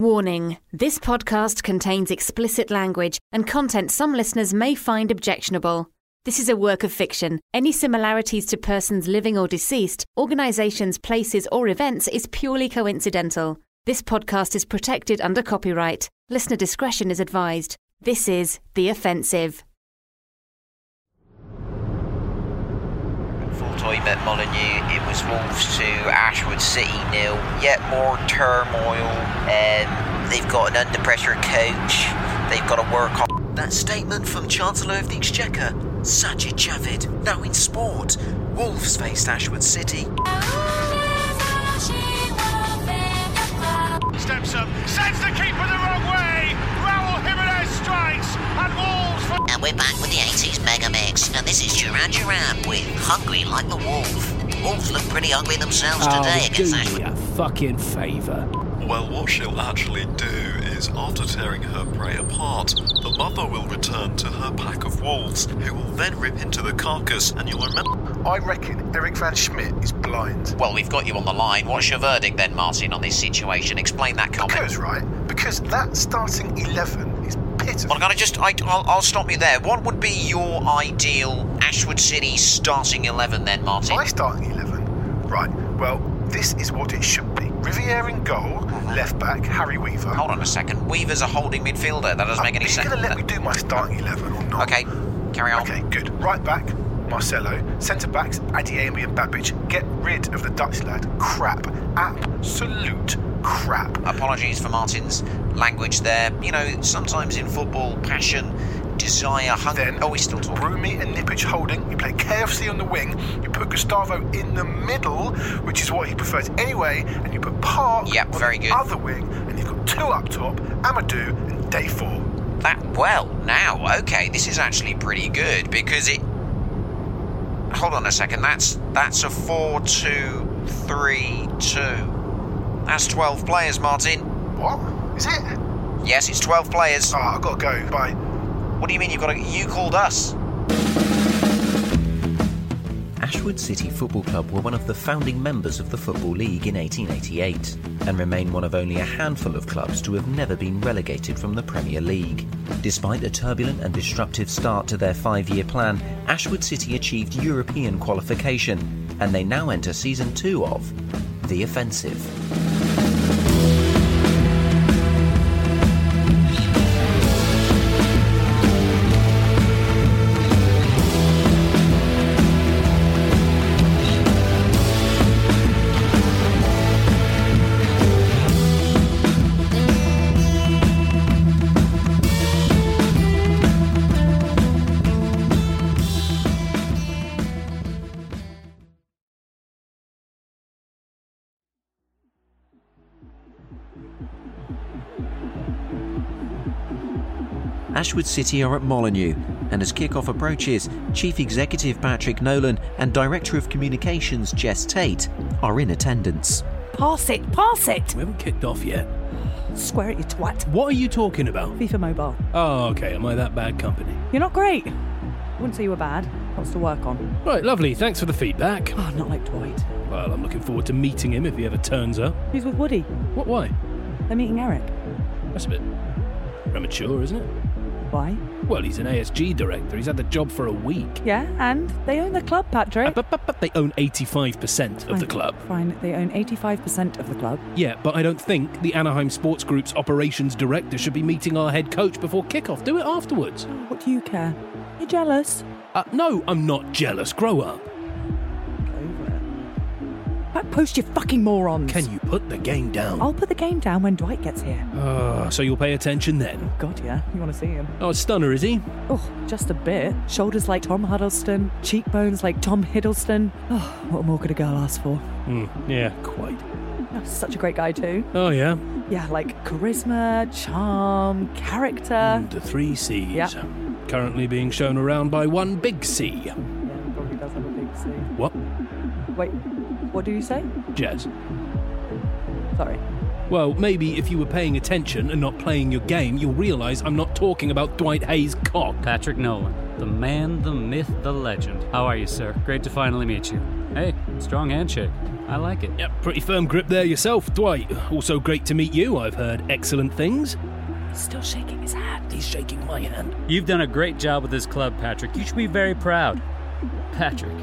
Warning this podcast contains explicit language and content some listeners may find objectionable. This is a work of fiction. Any similarities to persons living or deceased, organizations, places, or events is purely coincidental. This podcast is protected under copyright. Listener discretion is advised. This is The Offensive. Time at Molineux. It was Wolves to Ashwood City nil. Yet more turmoil. Um, they've got an under pressure coach. They've got to work on. That statement from Chancellor of the Exchequer, Sajid Javid. Now in sport, Wolves faced Ashwood City. Steps up, sends the keeper the wrong way. Raul Jimenez strikes, and Wolves. For- And we're back with the 80s Mega Mix, and this is Duran Duran with Hungry Like the Wolf. Wolves look pretty hungry themselves today oh, do against me a fucking favour. Well, what she'll actually do is, after tearing her prey apart, the mother will return to her pack of wolves, who will then rip into the carcass, and you'll remember. I reckon Eric Van Schmidt is blind. Well, we've got you on the line. What's your verdict then, Martin, on this situation? Explain that comment. Because, right? Because that starting 11 Well, can I just, I, I'll, I'll stop you there. What would be your ideal Ashwood City starting 11 then, Martin? My starting 11? Right, well, this is what it should be. Riviere in goal, mm-hmm. left back, Harry Weaver. Hold on a second. Weaver's a holding midfielder. That doesn't uh, make any sense. Are you going to let me do my starting 11 or not? Okay, carry on. Okay, good. Right back, Marcelo. Centre backs, Adiemi and Babic. Get rid of the Dutch lad. Crap. Absolute crap. Apologies for Martin's language there. You know, sometimes in football, passion, desire, hunger. Then oh, we're still talking. Brumi and Nipic holding. You play KFC on the wing. You put Gustavo in the middle, which is what he prefers anyway. And you put Park Yep, on very the good. other wing. And you've got two up top, Amadou and Day Four. That well, now, okay, this is actually pretty good because it. Hold on a second. That's that's a four-two-three-two. That's twelve players, Martin. What? Is it? Yes, it's twelve players. Oh, I've got to go. Bye. What do you mean you've got to? You called us. Ashwood City Football Club were one of the founding members of the Football League in 1888 and remain one of only a handful of clubs to have never been relegated from the Premier League. Despite a turbulent and disruptive start to their five year plan, Ashwood City achieved European qualification and they now enter season two of The Offensive. Ashwood City are at Molineux, and as kick-off approaches, Chief Executive Patrick Nolan and Director of Communications Jess Tate are in attendance. Pass it, pass it. We haven't kicked off yet. Square it, you twat. What are you talking about? FIFA Mobile. Oh, okay. Am I that bad company? You're not great. I wouldn't say you were bad. Lots to work on. Right, lovely. Thanks for the feedback. Oh, not like Dwight. Well, I'm looking forward to meeting him if he ever turns up. He's with Woody. What? Why? They're meeting Eric. That's a bit premature, isn't it? Why? Well, he's an ASG director. He's had the job for a week. Yeah, and they own the club, Patrick. But, but, but they own 85% of the club. Fine, they own 85% of the club. Yeah, but I don't think the Anaheim Sports Group's operations director should be meeting our head coach before kickoff. Do it afterwards. What do you care? You're jealous? Uh, no, I'm not jealous. Grow up. Post, you fucking morons. Can you put the game down? I'll put the game down when Dwight gets here. Oh, so you'll pay attention then? God, yeah. You want to see him? Oh, stunner, is he? Oh, just a bit. Shoulders like Tom Huddleston, cheekbones like Tom Hiddleston. Oh, what more could a girl ask for? Hmm, yeah, quite. Oh, such a great guy, too. Oh, yeah? Yeah, like charisma, charm, character. The three C's. Yeah. Currently being shown around by one big C. Yeah, probably does have a big C. What? Wait, what do you say? Jazz. Sorry. Well, maybe if you were paying attention and not playing your game, you'll realise I'm not talking about Dwight Hayes' cock. Patrick Nolan, the man, the myth, the legend. How are you, sir? Great to finally meet you. Hey, strong handshake. I like it. Yep, pretty firm grip there yourself, Dwight. Also great to meet you. I've heard excellent things. Still shaking his hand. He's shaking my hand. You've done a great job with this club, Patrick. You should be very proud. Patrick.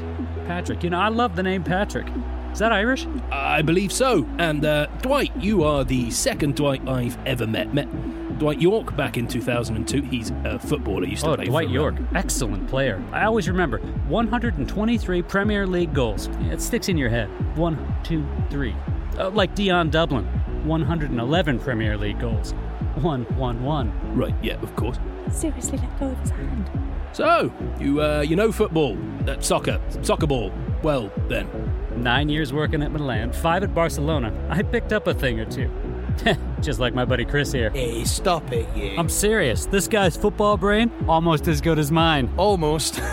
Patrick. You know, I love the name Patrick. Is that Irish? I believe so. And uh, Dwight, you are the second Dwight I've ever met. Met Dwight Yorke back in 2002. He's a footballer. Used to Oh, play Dwight for, York. Excellent player. I always remember 123 Premier League goals. It sticks in your head. One, two, three. Uh, like Dion Dublin. 111 Premier League goals. One, one, one. Right, yeah, of course. Seriously, let go of his hand. So, you uh, you know football, uh, soccer, soccer ball. Well, then. Nine years working at Milan, five at Barcelona. I picked up a thing or two. Just like my buddy Chris here. Hey, stop it, you. I'm serious. This guy's football brain almost as good as mine. Almost. Why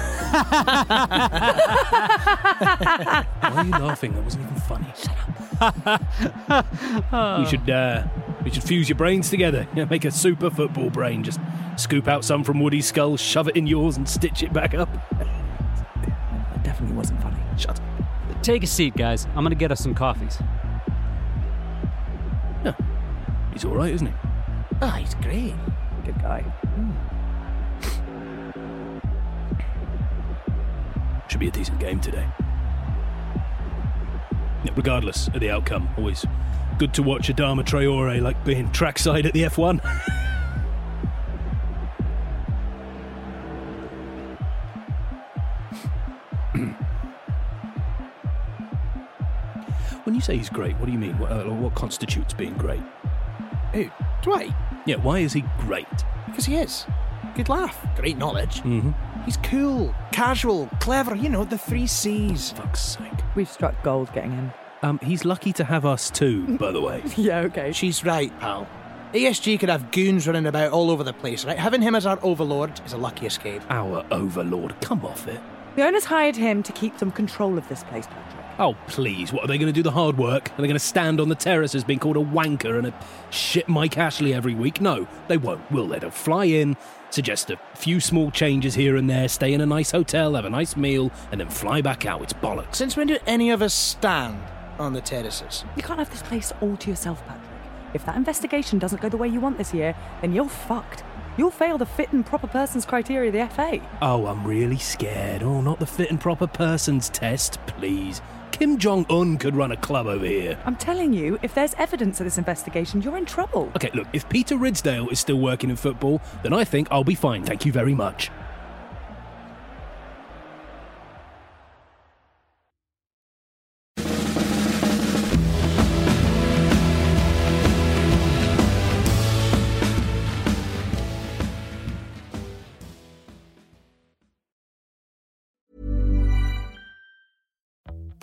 are you laughing? That wasn't even funny. Shut up. we should uh, we should fuse your brains together. Yeah, make a super football brain. Just scoop out some from Woody's skull, shove it in yours, and stitch it back up. That definitely wasn't funny. Shut up. Take a seat, guys. I'm gonna get us some coffees. Yeah. He's all right, isn't he? Oh, he's great. Good guy. Hmm. Should be a decent game today. Regardless of the outcome, always good to watch Adama Traore like being trackside at the F1. when you say he's great, what do you mean? What, uh, what constitutes being great? Who? Dwight? Yeah, why is he great? Because he is. Good laugh. Great knowledge. Mm-hmm. He's cool, casual, clever, you know, the three C's. Fuck's sake. We've struck gold getting him. Um, he's lucky to have us too, by the way. yeah, okay. She's right, pal. ASG could have goons running about all over the place, right? Having him as our overlord is a lucky escape. Our overlord, come off it. The owners hired him to keep some control of this place, Patrick. Oh, please. What, are they going to do the hard work? Are they going to stand on the terraces being called a wanker and a shit Mike Ashley every week? No, they won't, will they? They'll fly in, suggest a few small changes here and there, stay in a nice hotel, have a nice meal, and then fly back out. It's bollocks. Since when do any of us stand on the terraces? You can't have this place all to yourself, Patrick. If that investigation doesn't go the way you want this year, then you're fucked. You'll fail the fit and proper persons criteria of the FA. Oh, I'm really scared. Oh, not the fit and proper persons test, please. Kim Jong Un could run a club over here. I'm telling you, if there's evidence of this investigation, you're in trouble. Okay, look, if Peter Ridsdale is still working in football, then I think I'll be fine. Thank you very much.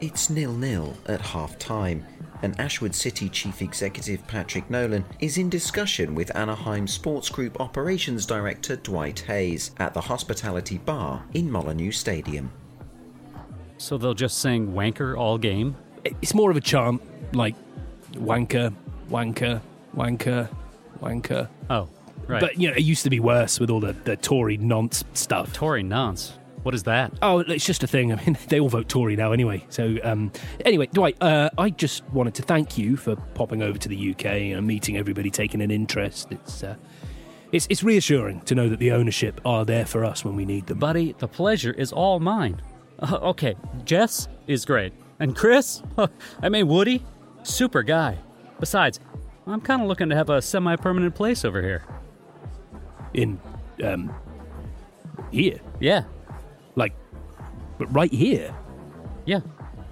It's nil-nil at half-time, and Ashwood City Chief Executive Patrick Nolan is in discussion with Anaheim Sports Group Operations Director Dwight Hayes at the Hospitality Bar in Molineux Stadium. So they'll just sing wanker all game? It's more of a chant, like wanker, wanker, wanker, wanker. Oh, right. But, you know, it used to be worse with all the, the Tory nonce stuff. Tory nonce? What is that? Oh, it's just a thing. I mean, they all vote Tory now anyway. So, um, anyway, Dwight, uh, I just wanted to thank you for popping over to the UK and meeting everybody, taking an interest. It's, uh, it's, it's reassuring to know that the ownership are there for us when we need them. Buddy, the pleasure is all mine. Uh, okay, Jess is great. And Chris? I mean, Woody? Super guy. Besides, I'm kind of looking to have a semi permanent place over here. In, um, here? Yeah. Like, but right here? Yeah.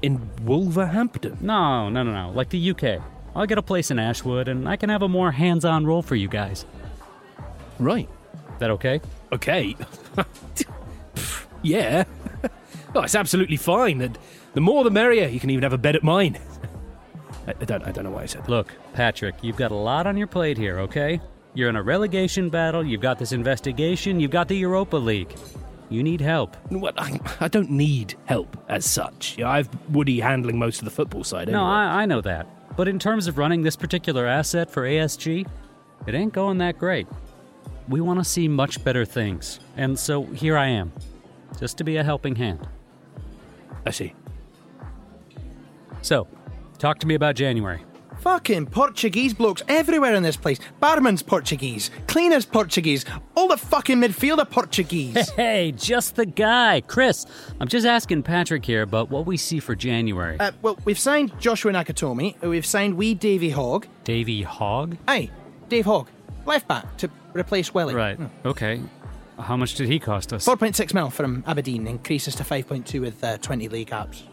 In Wolverhampton? No, no, no, no. Like the UK. I'll get a place in Ashwood and I can have a more hands on role for you guys. Right. That okay? Okay. yeah. oh, it's absolutely fine. The, the more the merrier. You can even have a bed at mine. I, I don't, I don't know why I said that. Look, Patrick, you've got a lot on your plate here, okay? You're in a relegation battle, you've got this investigation, you've got the Europa League. You need help. What? I, I don't need help as such. Yeah, I've Woody handling most of the football side. No. I, I know that. But in terms of running this particular asset for ASG, it ain't going that great. We want to see much better things. And so here I am, just to be a helping hand. I see. So, talk to me about January. Fucking Portuguese blokes everywhere in this place. Barman's Portuguese, cleaners Portuguese, all the fucking midfielder Portuguese. Hey, just the guy. Chris, I'm just asking Patrick here about what we see for January. Uh, well, we've signed Joshua Nakatomi, we've signed wee Davy Hogg. Davy Hogg? Aye, Dave Hogg, left back to replace Welly. Right, okay. How much did he cost us? 4.6 mil from Aberdeen, increases to 5.2 with uh, 20 league apps.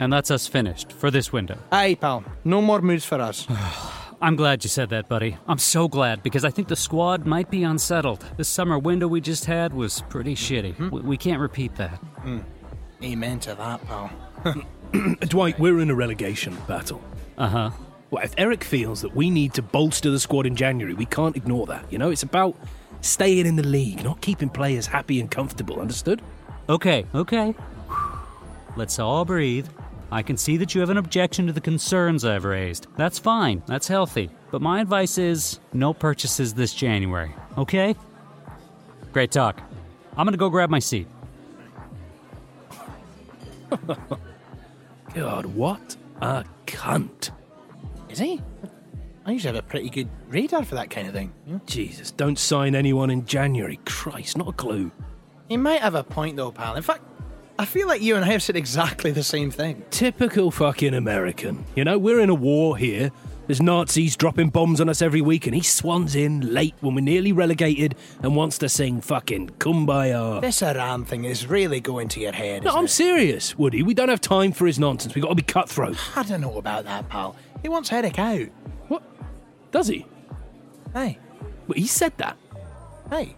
And that's us finished for this window. Aye, pal. No more moves for us. I'm glad you said that, buddy. I'm so glad because I think the squad might be unsettled. The summer window we just had was pretty shitty. We, we can't repeat that. Mm. Amen to that, pal. Dwight, we're in a relegation battle. Uh huh. Well, if Eric feels that we need to bolster the squad in January, we can't ignore that. You know, it's about staying in the league, not keeping players happy and comfortable. Understood? Okay, okay. Let's all breathe. I can see that you have an objection to the concerns I've raised. That's fine, that's healthy. But my advice is no purchases this January, okay? Great talk. I'm gonna go grab my seat. God, what a cunt. Is he? I usually have a pretty good radar for that kind of thing. Jesus, don't sign anyone in January. Christ, not a clue. He might have a point though, pal. In fact, I feel like you and I have said exactly the same thing. Typical fucking American. You know, we're in a war here. There's Nazis dropping bombs on us every week, and he swans in late when we're nearly relegated and wants to sing fucking Kumbaya. This Iran thing is really going to your head. No, I'm it? serious, Woody. We don't have time for his nonsense. We've got to be cutthroat. I don't know about that, pal. He wants Eric out. What? Does he? Hey. Well, he said that. Hey.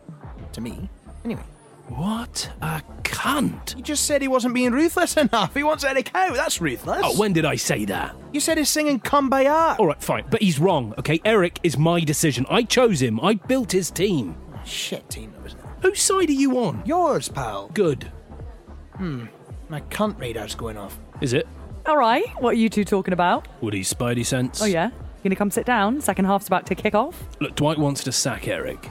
To me. Anyway. What a cunt. You just said he wasn't being ruthless enough. He wants Eric out. That's ruthless. Oh, when did I say that? You said he's singing Kumbaya. All right, fine. But he's wrong, okay? Eric is my decision. I chose him. I built his team. Shit team, that was Whose side are you on? Yours, pal. Good. Hmm. My cunt radar's going off. Is it? All right, what are you two talking about? Woody's spidey sense. Oh, yeah? You gonna come sit down? Second half's about to kick off. Look, Dwight wants to sack Eric.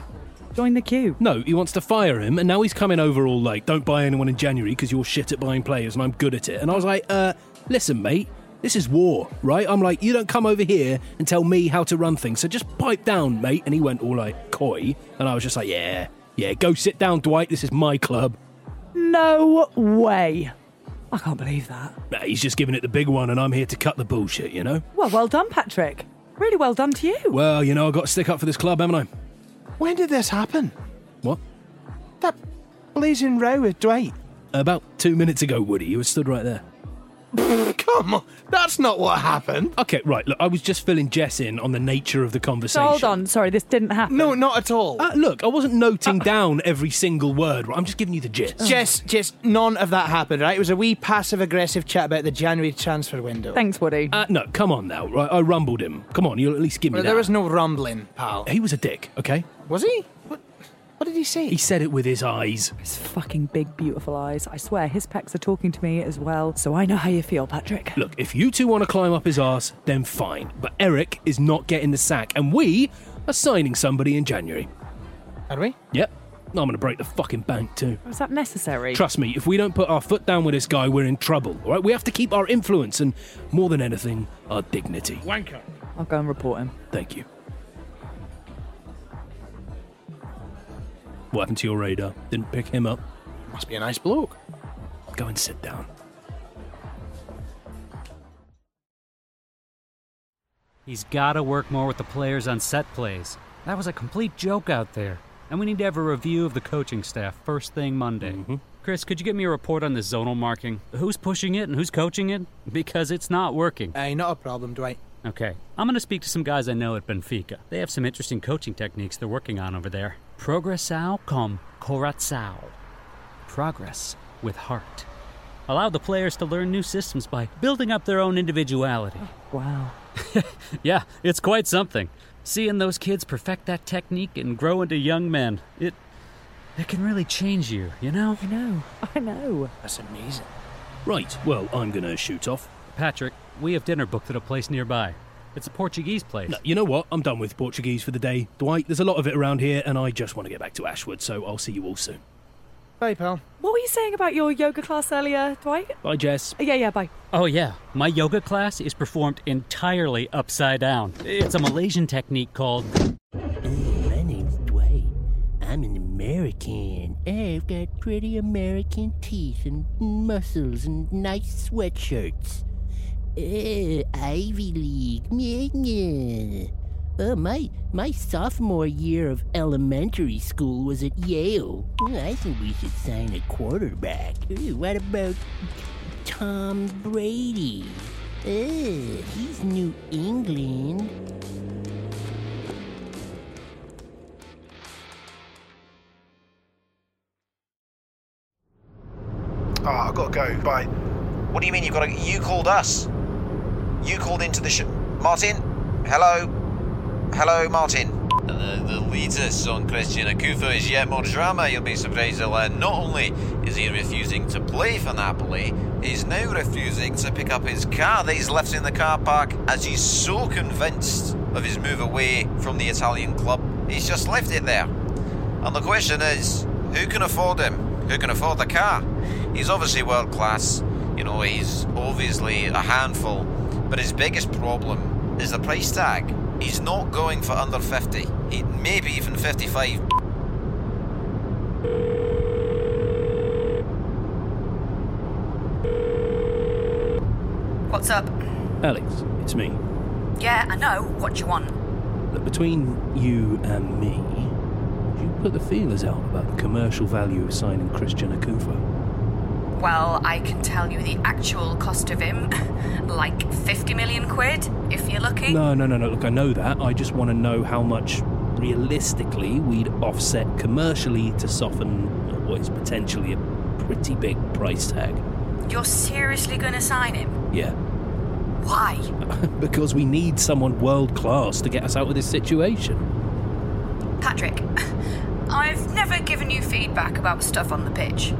Join the queue. No, he wants to fire him, and now he's coming over all like, don't buy anyone in January because you're shit at buying players and I'm good at it. And I was like, uh, listen, mate, this is war, right? I'm like, you don't come over here and tell me how to run things, so just pipe down, mate. And he went all like coy, and I was just like, yeah, yeah, go sit down, Dwight. This is my club. No way. I can't believe that. Nah, he's just giving it the big one, and I'm here to cut the bullshit, you know? Well, well done, Patrick. Really well done to you. Well, you know, I've got to stick up for this club, haven't I? When did this happen? What? That blazing row with Dwight. About two minutes ago, Woody, you were stood right there. Come on, that's not what happened. Okay, right, look, I was just filling Jess in on the nature of the So conversation. hold on. Sorry, this didn't happen. No, not at all. Uh, look, I wasn't noting down every single word. right? I'm just giving you the gist. Jess, Jess, none of that happened, right? It was a wee passive aggressive chat about the January transfer window. Thanks, Woody. Uh, no, come on now. Right, I rumbled him. Come on, you'll at least give me Well, that. there was no rumbling, pal. He was a dick, okay? Was he? What, what did he say? He said it with his eyes. His fucking big, beautiful eyes. I swear, his pecs are talking to me as well. So I know how you feel, Patrick. Look, if you two want to climb up his arse, then fine. But Eric is not getting the sack, and we are signing somebody in January. Are we? Yep. I'm going to break the fucking bank too. Was that necessary? Trust me, if we don't put our foot down with this guy, we're in trouble. All right, we have to keep our influence and, more than anything, our dignity. Wanker. I'll go and report him. Thank you. What happened to your radar? Didn't pick him up. Must be a nice bloke. Go and sit down. He's got to work more with the players on set plays. That was a complete joke out there. And we need to have a review of the coaching staff first thing Monday. Mm-hmm. Chris, could you get me a report on the zonal marking? Who's pushing it and who's coaching it? Because it's not working. Aye, not a problem, Dwight. Okay, I'm going to speak to some guys I know at Benfica. They have some interesting coaching techniques they're working on over there. Progressao com corazao. Progress with heart. Allow the players to learn new systems by building up their own individuality. Oh, wow. Yeah, it's quite something. Seeing those kids perfect that technique and grow into young men, it it can really change you, you know? I know. I know. That's amazing. Right, well, I'm going to shoot off. Patrick, we have dinner booked at a place nearby. It's a Portuguese place. No, you know what? I'm done with Portuguese for the day. Dwight, there's a lot of it around here, and I just want to get back to Ashwood, so I'll see you all soon. Bye, pal. What were you saying about your yoga class earlier, Dwight? Bye, Jess. Uh, yeah, yeah, bye. Oh, yeah. My yoga class is performed entirely upside down. It's a Malaysian technique called. My name's Dwight. I'm an American. I've got pretty American teeth and muscles and nice sweatshirts. Uh, Ivy League. Meh, meh. Oh, my, my sophomore year of elementary school was at Yale. I think we should sign a quarterback. Ooh, What about Tom Brady? Uh, he's New England. Oh, I've got to go. Bye. What do you mean you've got to... You called us. You called into the sh... Martin? Hello? Hello, Martin? Uh, the, the latest on Christian Akufo is yet more drama. You'll be surprised to learn uh, not only is he refusing to play for Napoli, he's now refusing to pick up his car that he's left in the car park as he's so convinced of his move away from the Italian club. He's just left it there. And the question is, who can afford him? Who can afford the car? He's obviously world class. You know, he's obviously a handful but his biggest problem is the price tag. He's not going for under 50, he, maybe even 55. What's up? Alex, it's me. Yeah, I know. What do you want? Look, between you and me, you put the feelers out about the commercial value of signing Christian Akufo. Well, I can tell you the actual cost of him. like 50 million quid, if you're lucky. No, no, no, no. Look, I know that. I just want to know how much realistically we'd offset commercially to soften what is potentially a pretty big price tag. You're seriously gonna sign him? Yeah. Why? because we need someone world class to get us out of this situation. Patrick, I've never given you feedback about stuff on the pitch.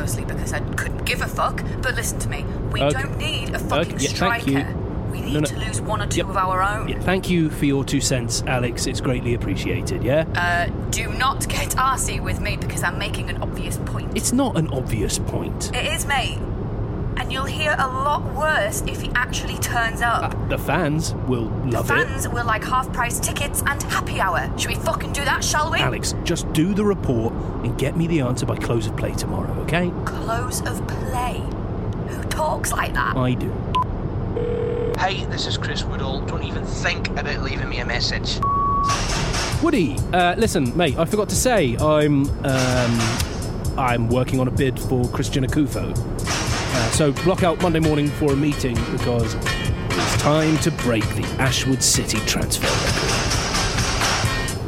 Mostly because I couldn't give a fuck. But listen to me, we Okay. don't need a fucking Okay, yeah, striker. We need No, no. to lose one or two of our own. Yeah, thank you for your two cents, Alex. It's greatly appreciated, yeah? Uh, do not get arsey with me because I'm making an obvious point. It's not an obvious point. It is, mate. And you'll hear a lot worse if he actually turns up. The fans will love it. the Fans will like half price tickets and happy hour. Should we fucking do that, shall we? Alex, just do the report and get me the answer by close of play tomorrow, okay? Close of play. Who talks like that? I do. Hey, this is Chris Woodall. Don't even think about leaving me a message. Woody, uh, listen, mate, I forgot to say, I'm um, I'm working on a bid for Christian Akufo. Uh, so block out Monday morning for a meeting because it's time to break the Ashwood City transfer record.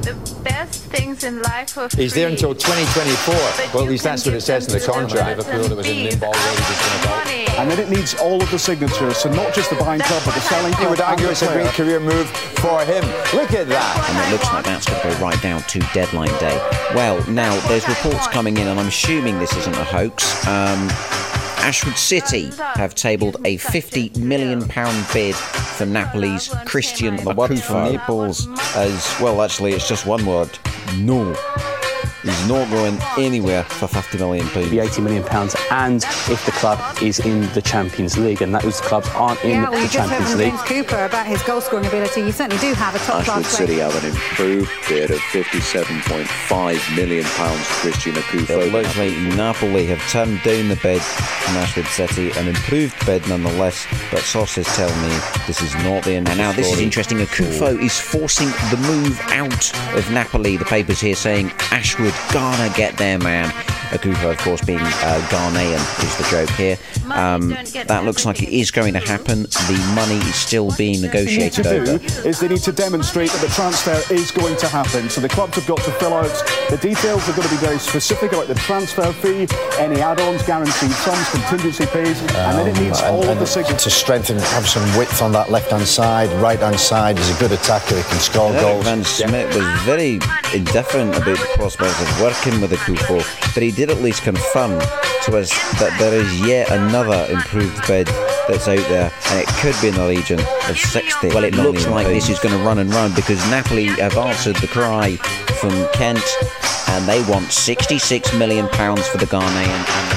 The best things in life are He's there until 2024. Well, at least that's what it says in the contract. Liverpool that was in limbo already just And then it needs all of the signatures, so not just the buying club, but the selling club. You would argue it's a great career move for him. Look at that. And it looks like that's going to go right down to deadline day. Well, now there's reports coming in, and I'm assuming this isn't a hoax. Um, Ashwood City have tabled a 50 million pound bid for Napoli's Christian The word Naples is, well, actually, it's just one word. No. He's not going anywhere for 50 million pounds. Be 80 million pounds, and if the club is in the Champions League, and those clubs aren't in yeah, well, the you heard Champions from League. James Cooper about his goal scoring ability. You certainly do have a top Ashwood class City have an improved bid of £57.5 million for Christian Akufo. It looks like Napoli have turned down the bid from Ashwood City, an improved bid nonetheless, but sources tell me this is not the end And now the this is story. interesting. Akufo is forcing the move out of Napoli. The papers here saying Ashwood, Ghana, get there, man. Akufo, of course, being uh, Ghanaian is the joke here. Um, that looks like it is going to happen. The money is still being What they need negotiated to over. do is they need to demonstrate that the transfer is going to happen. So the clubs have got to fill out the details. They've got to be very specific about the transfer fee, any add-ons, guaranteed sums, contingency pays, and then it needs Um, all and- of the signatures. To strengthen, have some width on that left hand side, right hand side. He's a good attacker, he can score Eric goals. Van Smith was very indifferent about the prospects of working with the Akufo, but he did at least confirm to us that there is yet another improved bid that's out there, and it could be in the region of 60. Well, it looks like this is going to run and run because Napoli have answered the cry from Kent, and they want 66 million pounds for the Ghanaian.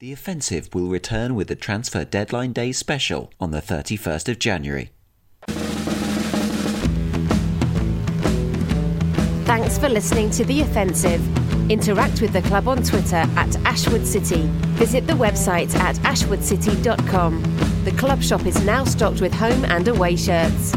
The Offensive will return with the Transfer Deadline Day special on the 31st of January. Thanks for listening to The Offensive. Interact with the club on Twitter at Ashwood City. Visit the website at ashwoodcity.com. The club shop is now stocked with home and away shirts.